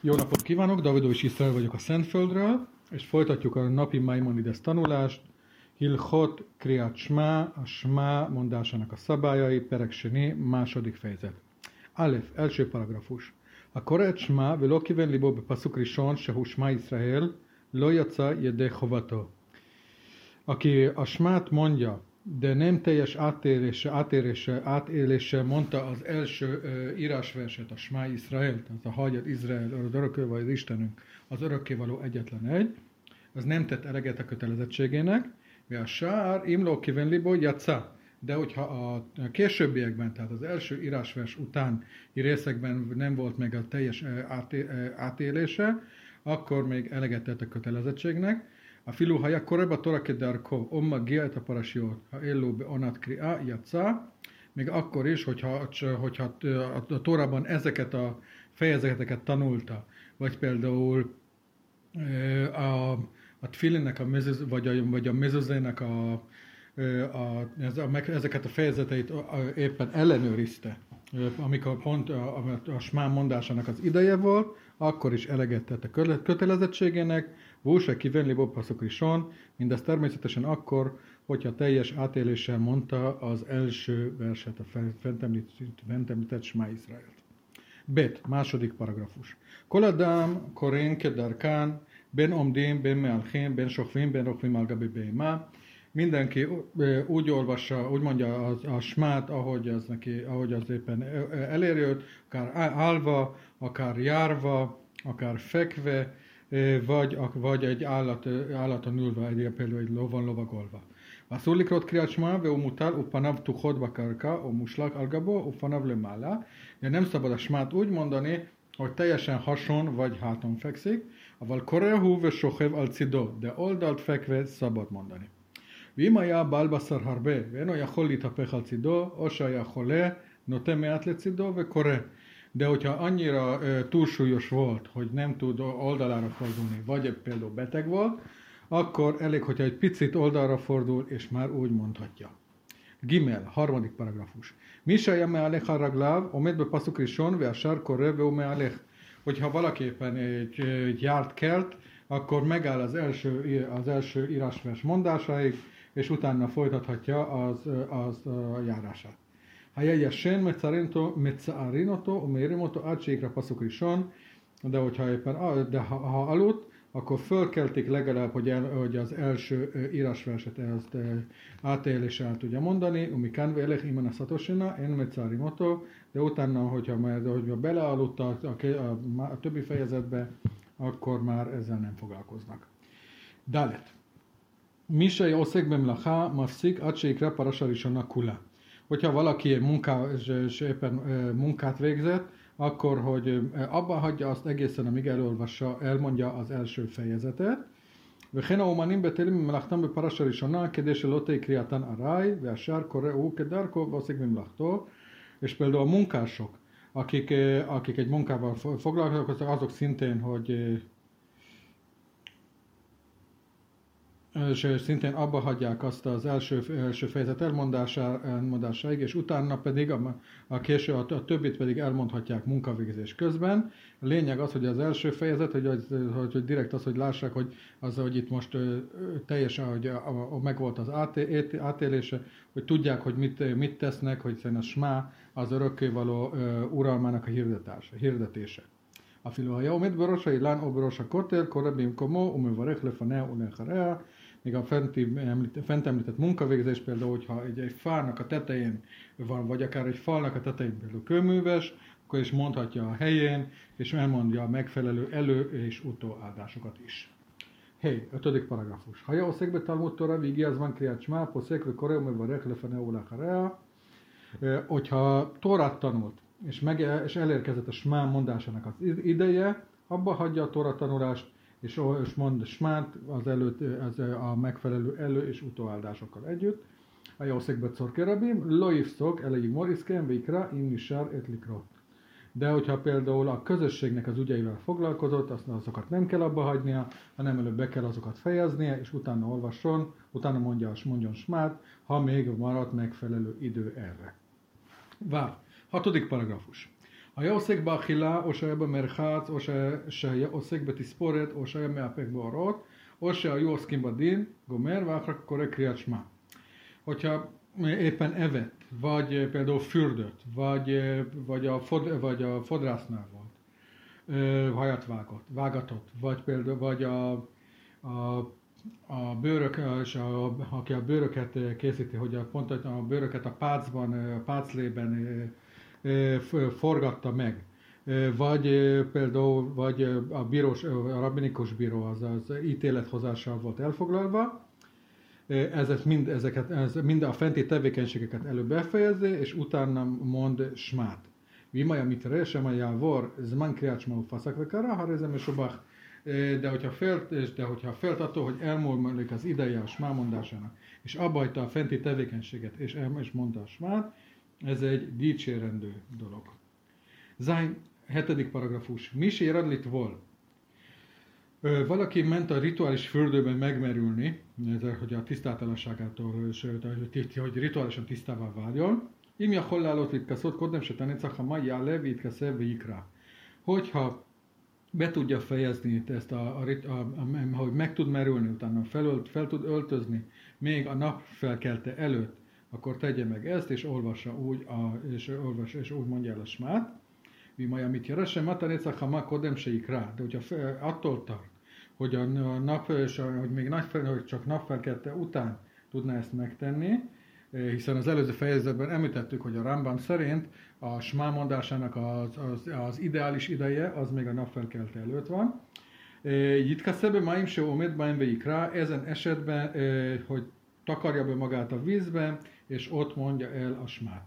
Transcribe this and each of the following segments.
Jó napot kívánok, Davidovics Iszrael vagyok a Szentföldről, és folytatjuk a napi Maimonides tanulást. Hilchot Kriat Shma, a Shma mondásának a szabályai, Perek Seni, második fejezet. Alef, első paragrafus. A koret Shma, velo kiven libo בפסוק ראשון שהוא שמע ישראל, לא יצא ידי חובתו. Aki a smát mondja, de nem teljes átélése, átélése, átélése mondta az első uh, írásverset, a Smá Izrael, tehát a hagyat Izrael, az örökké vagy az Istenünk, az örökkévaló egyetlen egy, az nem tett eleget a kötelezettségének, a sár imló kivenlibo jatsza, de hogyha a későbbiekben, tehát az első írásvers után részekben nem volt meg a teljes átélése, akkor még eleget tett a kötelezettségnek, אפילו היה קורא בתורה כדרכו, או מגיע את הפרשיות האלו בעונת קריאה, יצא, még akkor is, hogyha, hogyha a Tórában ezeket a fejezeteket tanulta, vagy például a, a Tfilinnek, a mezuz, vagy a, vagy a mezuzének a, a, ez a, ezeket a fejezeteit éppen ellenőrizte, amikor pont a, a, a smán mondásának az ideje volt, akkor is eleget tett a kötelezettségének, Vóse kivenli Bobbaszok Rison, mindez természetesen akkor, hogyha teljes átéléssel mondta az első verset, a fent említett Smá Izraelt. Bet, második paragrafus. Koladám, korén, kedarkán, ben omdim, ben mealchim, ben sokvim, ben rokvim al gabi Mindenki úgy olvassa, úgy mondja a, a smát, ahogy az, neki, ahogy az éppen elérjött, akár állva, akár járva, akár fekve, vagy, vagy egy állat, állaton ülve, egy, például egy lovon lovagolva. אסור לקרוא קריאת שמע והוא מוטל ופניו פתוחות בקרקע או מושלך על גבו ופניו למעלה. De nem szabad a smát úgy mondani, hogy teljesen hason vagy háton fekszik, aval korehu ve sohev al cido, de oldalt fekve szabad mondani. ואם היה בעל בשר הרבה ואינו יכול להתהפך על צידו, או שהיה חולה, נוטה מעט לצידו וקורא. de hogyha annyira túlsúlyos volt, hogy nem tud oldalára fordulni, vagy például beteg volt, akkor elég, hogyha egy picit oldalra fordul, és már úgy mondhatja. Gimel, harmadik paragrafus. Misha yame alech haraglav, omed be pasuk rishon, ve asar korre, ve ume alech. Hogyha valaképpen egy, egy járt kelt, akkor megáll az első, az első írásvers mondásáig, és utána folytathatja az, az a járását. היה ישן מצערין אותו ומעירים אותו עד שיקרא פסוק ראשון, de hogyha éppen, de ha, ha aludt, akkor fölkeltik legalább, hogy, el, hogy az első írásverset ezt átélése el tudja mondani, umi kanve elech iman a szatosina, én mecári moto, de utána, hogyha már hogyha belealudt a, a, a, a, többi fejezetbe, akkor már ezzel nem foglalkoznak. Dalet. Misai oszek bemlacha mafszik, ad se ikra parasarishona kula hogyha valaki munká, és éppen munkát végzett, akkor, hogy abba hagyja azt egészen, amíg elolvassa, elmondja az első fejezetet, וכן האומנים בטלים ממלאכתם בפרשה ראשונה כדי שלא תהיה קריאתן ארעי והשאר קורא הוא כדרכו ועוסק במלאכתו és például a munkások, akik, akik egy munkával foglalkoznak, azok szintén, hogy és szintén abba hagyják azt az első, első fejezet elmondásáig, és utána pedig a, a késő, a, a többit pedig elmondhatják munkavégzés közben. A lényeg az, hogy az első fejezet, hogy, hogy, hogy direkt az, hogy lássák, hogy az, hogy itt most teljesen, hogy a, a, a, megvolt az áté, átélése, hogy tudják, hogy mit, mit tesznek, hogy szerint a smá az örökkévaló uralmának a hirdetése. אפילו היה עומד בראש האילן או בראש הכותל, קורא במקומו ומברך לפניה ולאחריה, még a fenti, említ, fent említett munkavégzés például, hogyha egy, egy fának a tetején van, vagy akár egy falnak a tetején például kőműves, akkor is mondhatja a helyén, és elmondja a megfelelő elő- és utóáldásokat is. Hey, ötödik paragrafus. Ha jó székbe Talmud Tora, van kriát smá, poszékve koreum, vagy reklefene ulakarea. Hogyha Torát tanult, és, meg, és elérkezett a smá mondásának az ideje, abba hagyja a Tóra tanulást, és, és mond smát az előtt, az a megfelelő elő- és utóáldásokkal együtt. A jószékbe corkerabim, loivszok, elejig moriszken, vikra, imnisár, etlikra. De hogyha például a közösségnek az ügyeivel foglalkozott, azt azokat nem kell abba hagynia, hanem előbb be kell azokat fejeznie, és utána olvasson, utána mondja, mondjon smát, ha még maradt megfelelő idő erre. Vár. Hatodik paragrafus. היה עוסק באכילה, או שהיה במרחץ, או שהיה עוסק בתספורת, או שהיה מאפק באורות, או שהיו עוסקים badin, gomer, ואחר כך קורא קריאת שמע. Hogyha éppen evett, vagy például fürdött, vagy, vagy, a, fod, vagy a fodrásznál volt, hajat vágott, vágatott, vagy például, vagy a, a, a bőrök, és a, aki a bőröket készíti, hogy a, pont a bőröket a pácban, a páclében forgatta meg. Vagy például vagy a, bírós, a rabbinikus bíró az, az ítélethozással volt elfoglalva, ezek mind, ezeket, ez mind a fenti tevékenységeket előbb befejezi, és utána mond smát. Vimaja mitre, semaja vor, zman kriácsmau faszakvekara, ha rezem és obach. De hogyha, felt, de hogyha felt attól, hogy elmúlik az ideje a smá és abbajta a fenti tevékenységet, és, el, és mondta a smát, ez egy dicsérendő dolog. Zájn 7. paragrafus. Mi séradlit vol? Valaki ment a rituális fürdőben megmerülni, hogy a tisztátalanságától, sőt, hogy rituálisan tisztává váljon. Imi a hollálót vitkaszott, kodnem se tanicach, ha mai a levitke szevvéikra. Hogyha be tudja fejezni ezt, a, a, a, a, hogy meg tud merülni utána, fel, fel tud öltözni, még a nap felkelte előtt, akkor tegye meg ezt, és olvassa úgy, a, és, olvassa, és úgy mondja el a smát. Mi majd, amit jerese, matanéca, ha ma kodem se rá. De hogyha fel, attól tart, hogy a nap, és a, hogy még nagy hogy csak napfelkelte után tudná ezt megtenni, hiszen az előző fejezetben említettük, hogy a Rambam szerint a smá mondásának az, az, az ideális ideje, az még a napfelkelte előtt van. Jitkaszebe maim se omed baim rá, ezen esetben, hogy takarja be magát a vízbe, és ott mondja el a smát.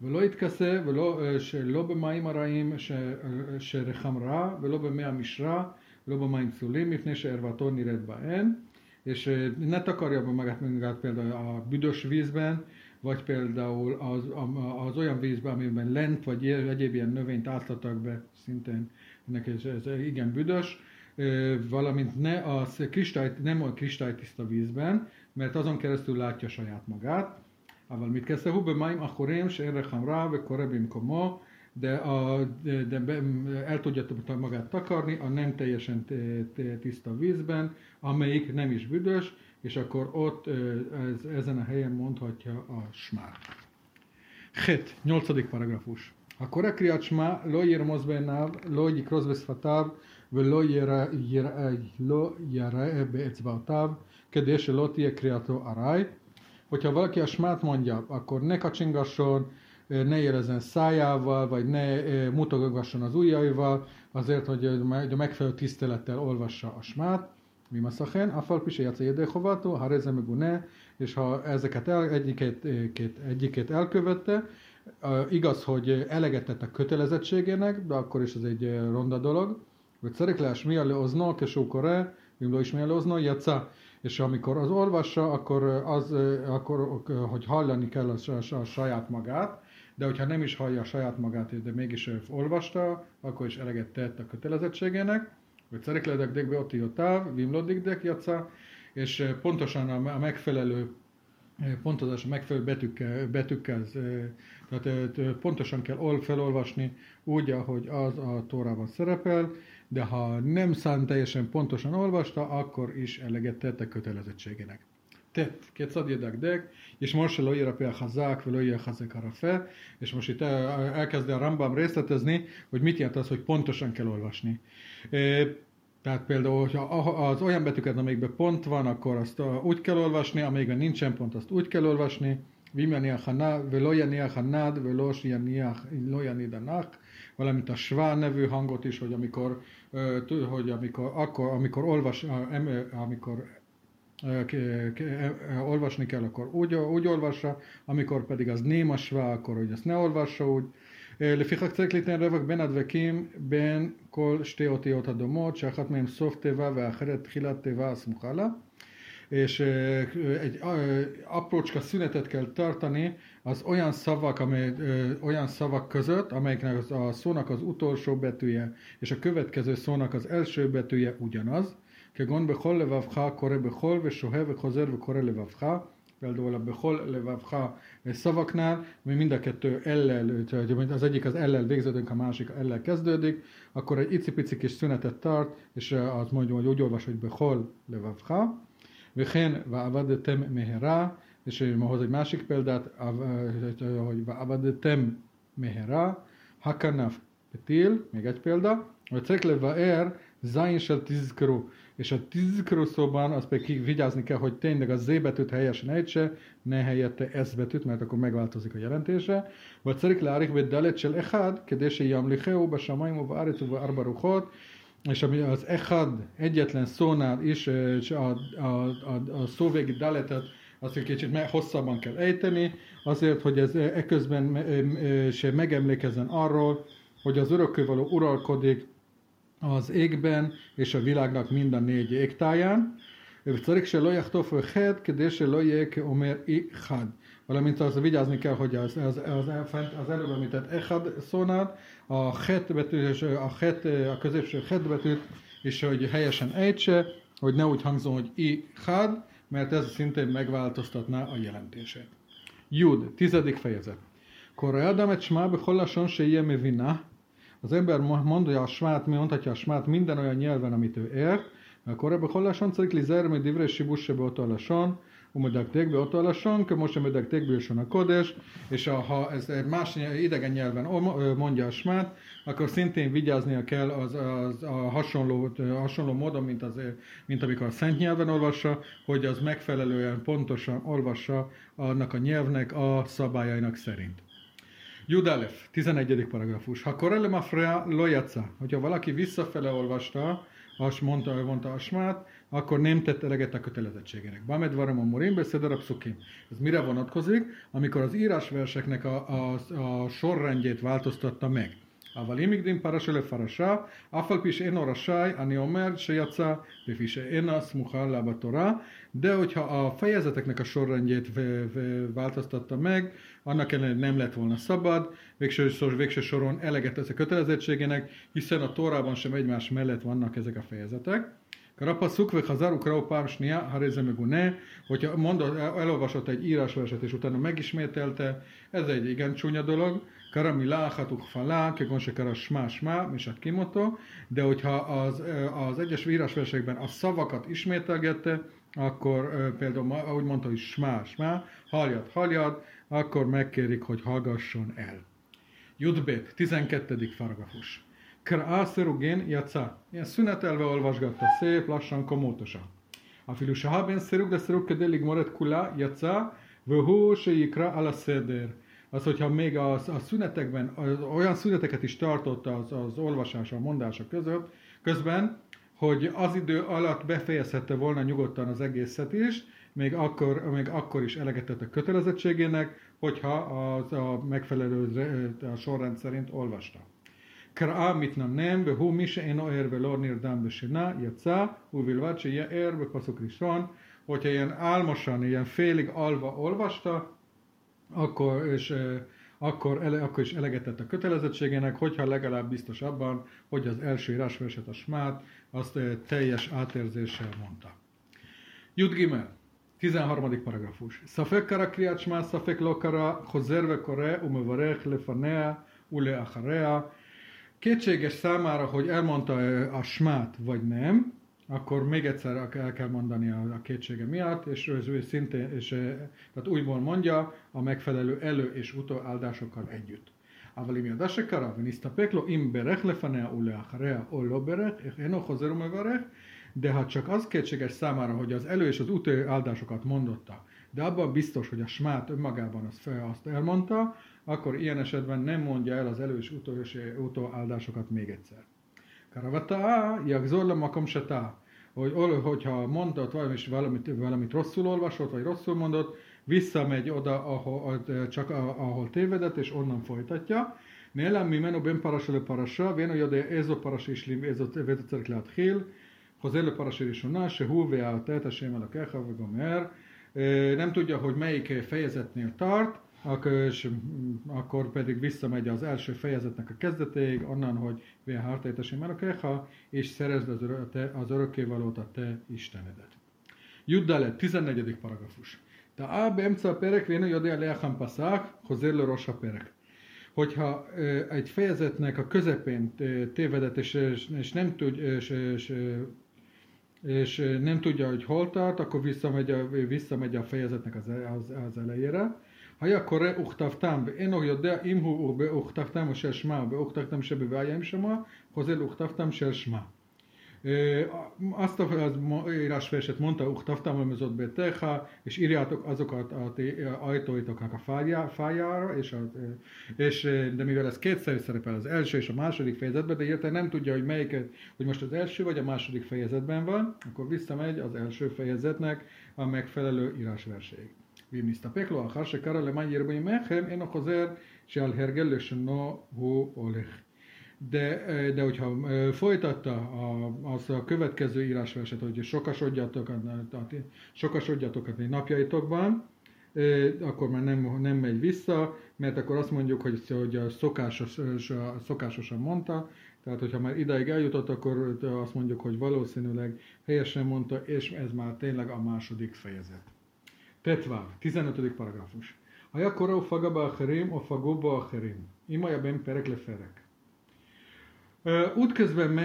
ולא יתכסה ולא, שלא במים הרעים שרחם רע ולא במי המשרה ולא במים פסולים מפני שערוותו נראית בהן és ne takarja be magát, magát például a büdös vízben, vagy például az, az olyan vízben, amiben lent vagy egyéb ilyen növényt átlatak be, szintén ennek ez, ez igen büdös, valamint ne a kristály, nem a kristálytiszta vízben, mert azon keresztül látja saját magát. אבל מתכסהו במים עכורים שאין רחם רע וקורא במקומו, de, a, de, de el tudja magát takarni a nem teljesen tiszta vízben, amelyik nem is büdös, és akkor ott ez, ezen a helyen mondhatja a smát. Het, nyolcadik paragrafus. הקורא קריאת שמע לא ירמוז בעיניו, לא יקרוס בשפתיו ולא יראה באצבעותיו, כדי שלא תהיה קריאתו ארעי. Hogyha valaki a smát mondja, akkor ne kacsingasson, ne érezzen szájával, vagy ne mutogasson az ujjaival, azért, hogy a megfelelő tisztelettel olvassa a smát. Mi maszachen, a fal pisé játsz érdekovató, ha reze megune, és ha ezeket el, egyiket, egyiket elkövette, igaz, hogy eleget tett a kötelezettségének, de akkor is ez egy ronda dolog, hogy szereklás mi a ozno, kesókore, mi is mi a ozno, jatsza, és amikor az olvassa, akkor, az, akkor hogy hallani kell a, a, saját magát, de hogyha nem is hallja a saját magát, de mégis olvasta, akkor is eleget tett a kötelezettségének, hogy szerekledek dekbe ott táv, vimlodik dek jatsza, és pontosan a megfelelő pontozás, a megfelelő betűkkel, betűkkel tehát pontosan kell felolvasni úgy, ahogy az a Tórában szerepel, de ha nem szám teljesen pontosan olvasta, akkor is eleget tett a kötelezettségének. Tett, most se lojéra például hazák, vagy lojéra hazák arra fel, és most itt elkezdi a Rambam részletezni, hogy mit jelent az, hogy pontosan kell olvasni. Tehát például, hogyha az olyan betűket, amelyikben pont van, akkor azt úgy kell olvasni, amelyikben nincsen pont, azt úgy kell olvasni. Velo janiach hanád, velo janiach, a valamint a svá nevű hangot is, hogy amikor, hogy amikor, akkor, amikor olvas, amikor olvasni kell, akkor úgy, úgy olvassa, amikor pedig az néma svá, akkor hogy ezt ne olvassa úgy. לפיכך צריך רווח בין הדבקים בין כל שתי אותיות הדומות, שאחת מהן סוף תיבה והאחרת תחילת תיבה הסמוכה לה. és egy aprócska szünetet kell tartani az olyan szavak, amely, olyan szavak között, amelyeknek a szónak az utolsó betűje és a következő szónak az első betűje ugyanaz. כגון בכל לבבך קורא בכל ושוהה וחוזר וקורא לבבך, például a Behol, Levavha szavaknál, mi mind a kettő ellel, az egyik az ellel végződünk, a másik ellel kezdődik, akkor egy icipici kis szünetet tart, és az mondjuk, hogy úgy olvas, hogy Behol, Levavha, Vehen, Va'avadetem Mehera, és hoz egy másik példát, hogy Va'avadetem Mehera, Hakanaf Petil, még egy példa, Cekle er, Zain Shel Tizkru, és a tizkru szóban az pedig vigyázni kell, hogy tényleg a Z betűt helyesen ejtse, ne helyette S betűt, mert akkor megváltozik a jelentése. Vagy szerik leárik, hogy dalet echad, kedése jamlicheu, basamaim, u ba'aretzu, arba ruchot, és ami az echad egyetlen szónál is a, a, a, a szóvégi daletet azt egy kicsit hosszabban kell ejteni, azért, hogy ez eközben se megemlékezzen arról, hogy az örökkévaló uralkodik az égben és a világnak mind a négy égtáján, וצריך שלא יחטוף אחד כדי שלא יהיה כאומר אחד. valamint az vigyázni kell, hogy az, az, az, az előbb említett Echad szónát, a het betű a, het, a középső het betűt, és hogy helyesen ejtse, hogy ne úgy hangzon, hogy i had, mert ez szintén megváltoztatná a jelentését. Jud, tizedik fejezet. Korra Adam egy smá behollason se ilyen Az ember mondja a smát, mi mondhatja a smát minden olyan nyelven, amit ő ért, mert korábban hollason celik li zermi divre sibus se beotallason, umedektékbe, otalassank, most umedektékbe is a kodes, és a, ha ez más idegen nyelven mondja a smát, akkor szintén vigyáznia kell az, az a hasonló, hasonló módon, mint, az, mint amikor a szent nyelven olvassa, hogy az megfelelően pontosan olvassa annak a nyelvnek a szabályainak szerint. Judalef, 11. paragrafus. Ha korelem a frea lojaca, hogyha valaki visszafele olvasta, azt mondta, mondta a Asmát, akkor nem tett eleget a kötelezettségének. Bamed varam a morim, beszeder a pszukim. Ez mire vonatkozik? Amikor az írásverseknek a, a, a sorrendjét változtatta meg. אבל אם הקדים פרשה לפרשה, אף על פי שאינו רשאי, אני אומר שיצא לפי שאינה סמוכה לה בתורה, de hogyha a fejezeteknek a sorrendjét változtatta meg, annak ellenére nem lett volna szabad, végső, végső soron eleget tesz a kötelezettségének, hiszen a Tórában sem egymás mellett vannak ezek a fejezetek. Karapaszuk, vagy hazar, ukrau pársnia, haréze megune, hogyha mondott, elolvasott egy írásverset, és utána megismételte, ez egy igen csúnya dolog, Karamila, hatuk falá, kegon se kara smá, smá, misat kimoto, de hogyha az, az egyes írásversekben a szavakat ismételgette, akkor például, ahogy mondta, hogy smá, smá, haljad, haljad, akkor megkérik, hogy hallgasson el. Judbét, 12. paragrafus. Kraaszerugén jaca. Ilyen szünetelve olvasgatta, szép, lassan, komótosan. A haben szerug, de szerug kedelig moret kula jaca, vöhó se jikra ala szeder. Az, hogyha még a, a szünetekben, az, olyan szüneteket is tartott az, az olvasása, a mondása között, közben, hogy az idő alatt befejezhette volna nyugodtan az egészet is, még akkor, még akkor is elegetett a kötelezettségének, hogyha az a megfelelő a sorrend szerint olvasta. קראה מתנמנם והוא מי שאינו ער ולא נרדם בשינה יצא ובלבד שיהיה ער בפסוק ראשון hogyha ilyen álmosan, ilyen félig alva olvasta, akkor, és, akkor, ele, akkor is elegetett a kötelezettségének, hogyha legalább biztos abban, hogy az első írásverset, a smát, azt teljes átérzéssel mondta. Jud Gimel. 13. paragrafus. Szafek kara kriát smá, szafek lokara, hozerve kore, umevarech lefanea, ule acharea. Kétséges számára, hogy elmondta a smát, vagy nem, akkor még egyszer el kell mondani a, a kétsége miatt, és ő szintén, és, tehát újból mondja a megfelelő elő- és utóáldásokkal együtt. אבל אם ידע שקרה ונסתפק לו אם ברך לפניה ולאחריה או לא ברך, אינו חוזר ומברך, de ha csak az kétséges számára, hogy az elő és az utó áldásokat mondotta, de abban biztos, hogy a smát önmagában azt, fel, azt elmondta, akkor ilyen esetben nem mondja el az elő és utó, utó áldásokat még egyszer. Karavata, jakzol le makom hogy hogyha mondott valamit, valamit, valamit rosszul olvasott, vagy rosszul mondott, visszamegy oda, ahol, csak ahol tévedett, és onnan folytatja. נעלם ממנו בין פרשה לפרשה, ואינו יודע איזו פרשה השלים ואיזו צריך להתחיל. חוזר לפרשה ראשונה, שהוא ואהבת את השם אלוקיך וגומר. Nem tudja, hogy melyik fejezetnél tart, akkor, és akkor pedig visszamegy az első fejezetnek a kezdetéig, onnan, hogy Vehártejtesem Elokeha, és szerezd az, örö, te, az örökkévalót a te Istenedet. Juddalet, 14. paragrafus. טעה באמצע הפרק ואינו יודע לאחם פסח, חוזר לראש הפרק. Hogyha egy fejezetnek a közepén tévedett, és, és, nem, tud, és, és, és nem tudja, hogy hol tart, akkor visszamegy a, visszamegy a fejezetnek az, az, az elejére. היה קורא וכתבתם ואינו יודע אם הוא בכתבתם או של שמע או בכתבתם שבבעיה שמע, חוזר לכתבתם של שמע. Azt az írásverset mondta, uktavtam lemezott beteha, és írjátok azokat az ajtóitoknak a fájára, és, a, és, de mivel ez kétszer szerepel az első és a második fejezetben, de érte nem tudja, hogy melyik, hogy most az első vagy a második fejezetben van, akkor visszamegy az első fejezetnek a megfelelő írásverséig. ואם נסתפק לו אחר שקרא למען ירבה ימיכם, אינו חוזר שעל הרגל לשונו הוא הולך. De, de hogyha folytatta a, az a következő írásverset, hogy sokasodjatok, sokasodjatok a napjaitokban, akkor már nem, nem megy vissza, mert akkor azt mondjuk, hogy, hogy a szokásos, a szokásosan mondta, tehát hogyha már ideig eljutott, akkor azt mondjuk, hogy valószínűleg helyesen mondta, és ez már tényleg a második fejezet. ט"ו, 15 פרגרפוש. היה קורא ופגע באחרים או פגעו בו אחרים. אם היה בין פרק לפרק. Útközben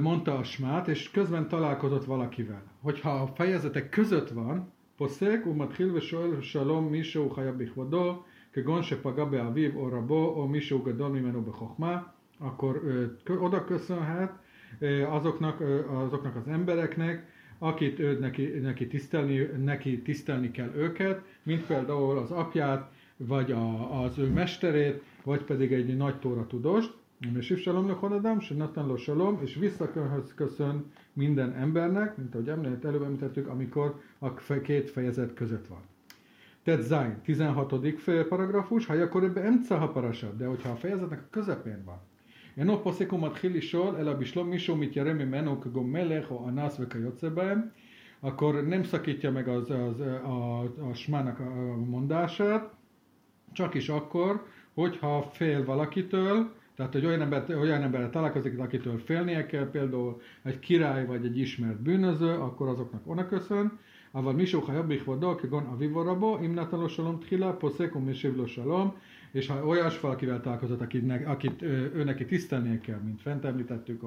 mondta a smát, és közben találkozott valakivel. Hogyha a fejezetek között van, פוסק ומתחיל ושואל שלום מישהו חייב בכבודו, כגון שפגע באביו או רבו או מישהו גדול ממנו בחוכמה, akkor oda köszönhet azoknak, azoknak az embereknek, akit ő, neki, neki, tisztelni, neki tisztelni kell őket, mint például az apját, vagy a, az ő mesterét, vagy pedig egy nagy tóra tudóst, és Shalom Lechodadam, se Natan Shalom, és visszaköszön minden embernek, mint ahogy említett, előbb említettük, amikor a két fejezet között van. Tehát Zain, 16. paragrafus, ha akkor ebbe emca parasat, de hogyha a fejezetnek a közepén van, אינו פוסק ומתחיל לשאול, אלא בשלום מישהו מתיירא ממנו כגון מלך או אנס וכיוצא בהם, akkor nem szakítja meg az, az, a, a smának a mondását, csak is akkor, hogyha fél valakitől, tehát hogy olyan, ember, olyan emberre találkozik, akitől félnie kell, például egy király vagy egy ismert bűnöző, akkor azoknak ona köszön. אבל מישהו חייב בכבודו כגון אביו או רבו, אם נתן לו שלום תחילה, פוסק ומשיב לו שלום, és ha olyas valakivel találkozott, akit, akit ő neki tisztelnie kell, mint fent említettük,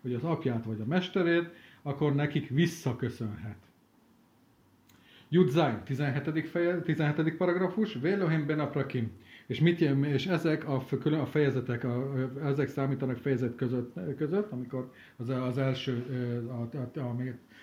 hogy az apját vagy a mesterét, akkor nekik visszaköszönhet. Judzai, 17. Feje, 17. paragrafus, Vélohim ben aprakim. És, mit, és ezek a, a fejezetek, a, ezek számítanak fejezet között, között amikor az, az első, a, a, a,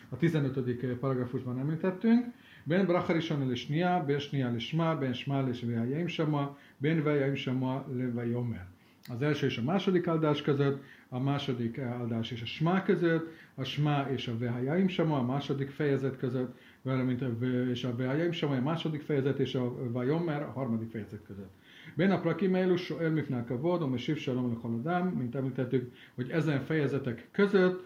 a 15. paragrafusban említettünk, בין ברכה ראשונה לשנייה, בין שנייה לשמה, בין שמה לשוויה שמה, בין ויה שמה לוויאמר. Az első és a második áldás között, a második áldás és a smá között, a smá és a vehajaim sama, a második fejezet között, valamint a, és a vehajaim sama, a második fejezet és a vajomer a harmadik fejezet között. Ben a prakim elus elmifnál kavodom és sivsalom lechaladám, mint említettük, hogy ezen fejezetek között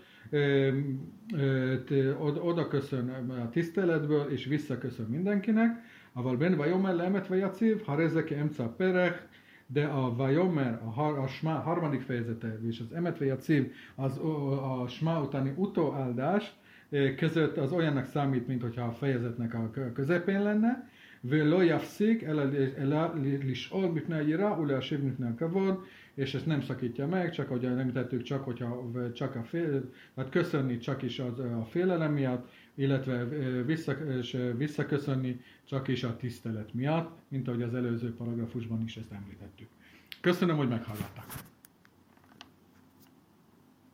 oda köszön a tiszteletből, és visszaköszön mindenkinek. Aval ben vajomer lemet vajaciv, ha rezeke emca perech, de a Vajomer, a, har, a Sma harmadik fejezete, és az Emet Vajaciv, az a, a Sma utáni utóáldás között az olyannak számít, mint hogyha a fejezetnek a közepén lenne, ולא יפסיק אלא, אלא לשאול מפני היראה ולהשיב מפני הכבוד, és ezt nem szakítja meg, csak ahogy nem tettük, csak hogyha csak a fél, tehát köszönni csak is az, a félelem miatt, illetve vissza, visszaköszönni csak is a tisztelet miatt, mint ahogy az előző paragrafusban is ezt említettük. Köszönöm, hogy meghallgatták.